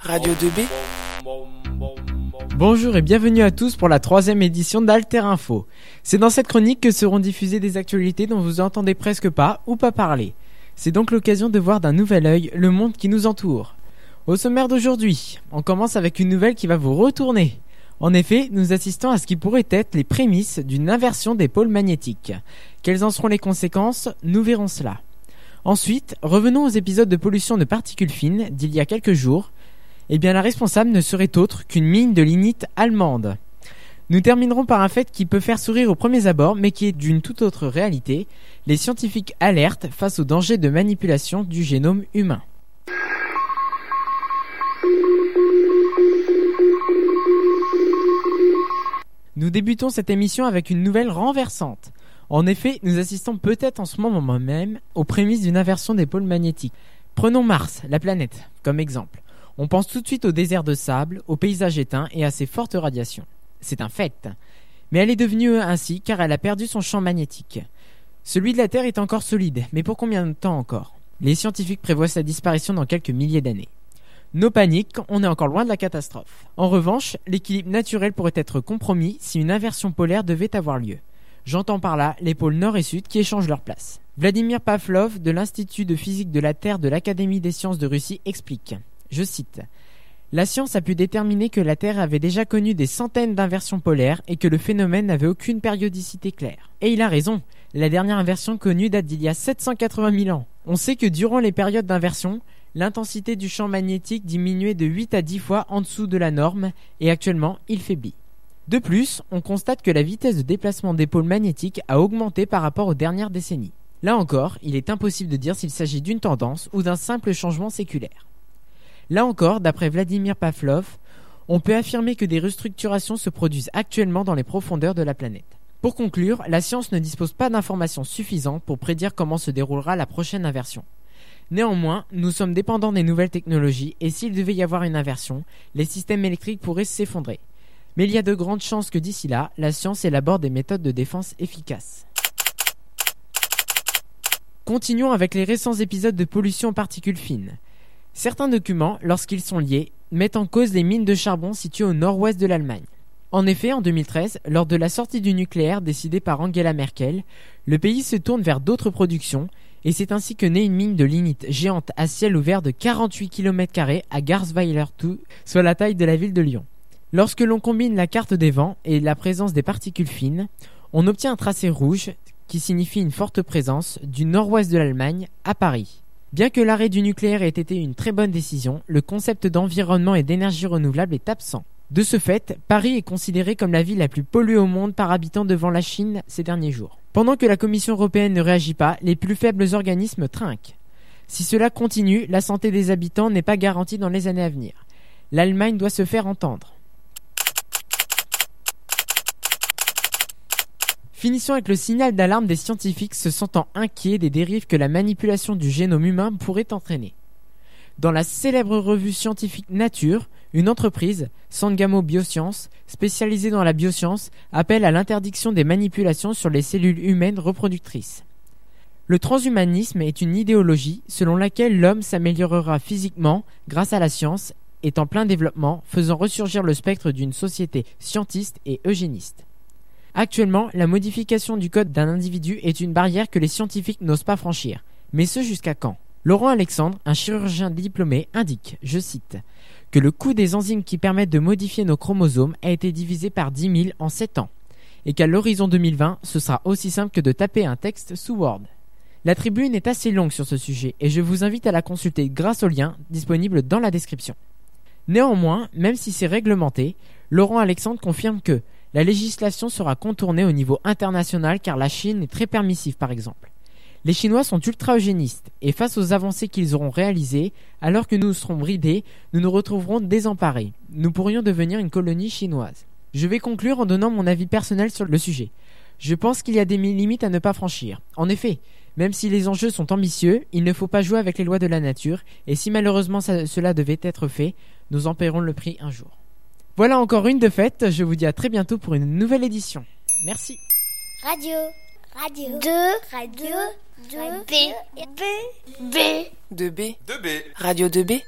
Radio 2B Bonjour et bienvenue à tous pour la troisième édition d'Alter Info. C'est dans cette chronique que seront diffusées des actualités dont vous entendez presque pas ou pas parler. C'est donc l'occasion de voir d'un nouvel œil le monde qui nous entoure. Au sommaire d'aujourd'hui, on commence avec une nouvelle qui va vous retourner. En effet, nous assistons à ce qui pourrait être les prémices d'une inversion des pôles magnétiques. Quelles en seront les conséquences? Nous verrons cela. Ensuite, revenons aux épisodes de pollution de particules fines d'il y a quelques jours. Eh bien, la responsable ne serait autre qu'une mine de lignite allemande. Nous terminerons par un fait qui peut faire sourire aux premiers abords, mais qui est d'une toute autre réalité. Les scientifiques alertent face au danger de manipulation du génome humain. Nous débutons cette émission avec une nouvelle renversante. En effet, nous assistons peut-être en ce moment même aux prémices d'une inversion des pôles magnétiques. Prenons Mars, la planète, comme exemple. On pense tout de suite au désert de sable, au paysage éteint et à ses fortes radiations. C'est un fait. Mais elle est devenue ainsi car elle a perdu son champ magnétique. Celui de la Terre est encore solide, mais pour combien de temps encore? Les scientifiques prévoient sa disparition dans quelques milliers d'années. No panique, on est encore loin de la catastrophe. En revanche, l'équilibre naturel pourrait être compromis si une inversion polaire devait avoir lieu. J'entends par là les pôles nord et sud qui échangent leur place. Vladimir Pavlov de l'Institut de physique de la Terre de l'Académie des sciences de Russie explique, je cite, La science a pu déterminer que la Terre avait déjà connu des centaines d'inversions polaires et que le phénomène n'avait aucune périodicité claire. Et il a raison, la dernière inversion connue date d'il y a 780 000 ans. On sait que durant les périodes d'inversion, l'intensité du champ magnétique diminuait de 8 à 10 fois en dessous de la norme et actuellement il faiblit. De plus, on constate que la vitesse de déplacement des pôles magnétiques a augmenté par rapport aux dernières décennies. Là encore, il est impossible de dire s'il s'agit d'une tendance ou d'un simple changement séculaire. Là encore, d'après Vladimir Pavlov, on peut affirmer que des restructurations se produisent actuellement dans les profondeurs de la planète. Pour conclure, la science ne dispose pas d'informations suffisantes pour prédire comment se déroulera la prochaine inversion. Néanmoins, nous sommes dépendants des nouvelles technologies et s'il devait y avoir une inversion, les systèmes électriques pourraient s'effondrer. Mais il y a de grandes chances que d'ici là, la science élabore des méthodes de défense efficaces. Continuons avec les récents épisodes de pollution aux particules fines. Certains documents, lorsqu'ils sont liés, mettent en cause les mines de charbon situées au nord-ouest de l'Allemagne. En effet, en 2013, lors de la sortie du nucléaire décidée par Angela Merkel, le pays se tourne vers d'autres productions et c'est ainsi que naît une mine de lignite géante à ciel ouvert de 48 km à Garsweiler 2, soit la taille de la ville de Lyon. Lorsque l'on combine la carte des vents et la présence des particules fines, on obtient un tracé rouge qui signifie une forte présence du nord-ouest de l'Allemagne à Paris. Bien que l'arrêt du nucléaire ait été une très bonne décision, le concept d'environnement et d'énergie renouvelable est absent. De ce fait, Paris est considéré comme la ville la plus polluée au monde par habitant devant la Chine ces derniers jours. Pendant que la Commission européenne ne réagit pas, les plus faibles organismes trinquent. Si cela continue, la santé des habitants n'est pas garantie dans les années à venir. L'Allemagne doit se faire entendre. Finissons avec le signal d'alarme des scientifiques se sentant inquiets des dérives que la manipulation du génome humain pourrait entraîner. Dans la célèbre revue scientifique Nature, une entreprise, Sangamo Biosciences, spécialisée dans la bioscience, appelle à l'interdiction des manipulations sur les cellules humaines reproductrices. Le transhumanisme est une idéologie selon laquelle l'homme s'améliorera physiquement grâce à la science, est en plein développement, faisant ressurgir le spectre d'une société scientiste et eugéniste. Actuellement, la modification du code d'un individu est une barrière que les scientifiques n'osent pas franchir. Mais ce jusqu'à quand? Laurent Alexandre, un chirurgien diplômé, indique, je cite, que le coût des enzymes qui permettent de modifier nos chromosomes a été divisé par 10 000 en 7 ans, et qu'à l'horizon 2020, ce sera aussi simple que de taper un texte sous Word. La tribune est assez longue sur ce sujet, et je vous invite à la consulter grâce au lien disponible dans la description. Néanmoins, même si c'est réglementé, Laurent Alexandre confirme que la législation sera contournée au niveau international car la Chine est très permissive par exemple. Les Chinois sont ultra-eugénistes, et face aux avancées qu'ils auront réalisées, alors que nous serons bridés, nous nous retrouverons désemparés. Nous pourrions devenir une colonie chinoise. Je vais conclure en donnant mon avis personnel sur le sujet. Je pense qu'il y a des limites à ne pas franchir. En effet, même si les enjeux sont ambitieux, il ne faut pas jouer avec les lois de la nature, et si malheureusement cela devait être fait, nous en paierons le prix un jour. Voilà encore une de faite, je vous dis à très bientôt pour une nouvelle édition. Merci. Radio. Radio. 2. Radio. 2. B. B. B. 2B 2B. Radio 2B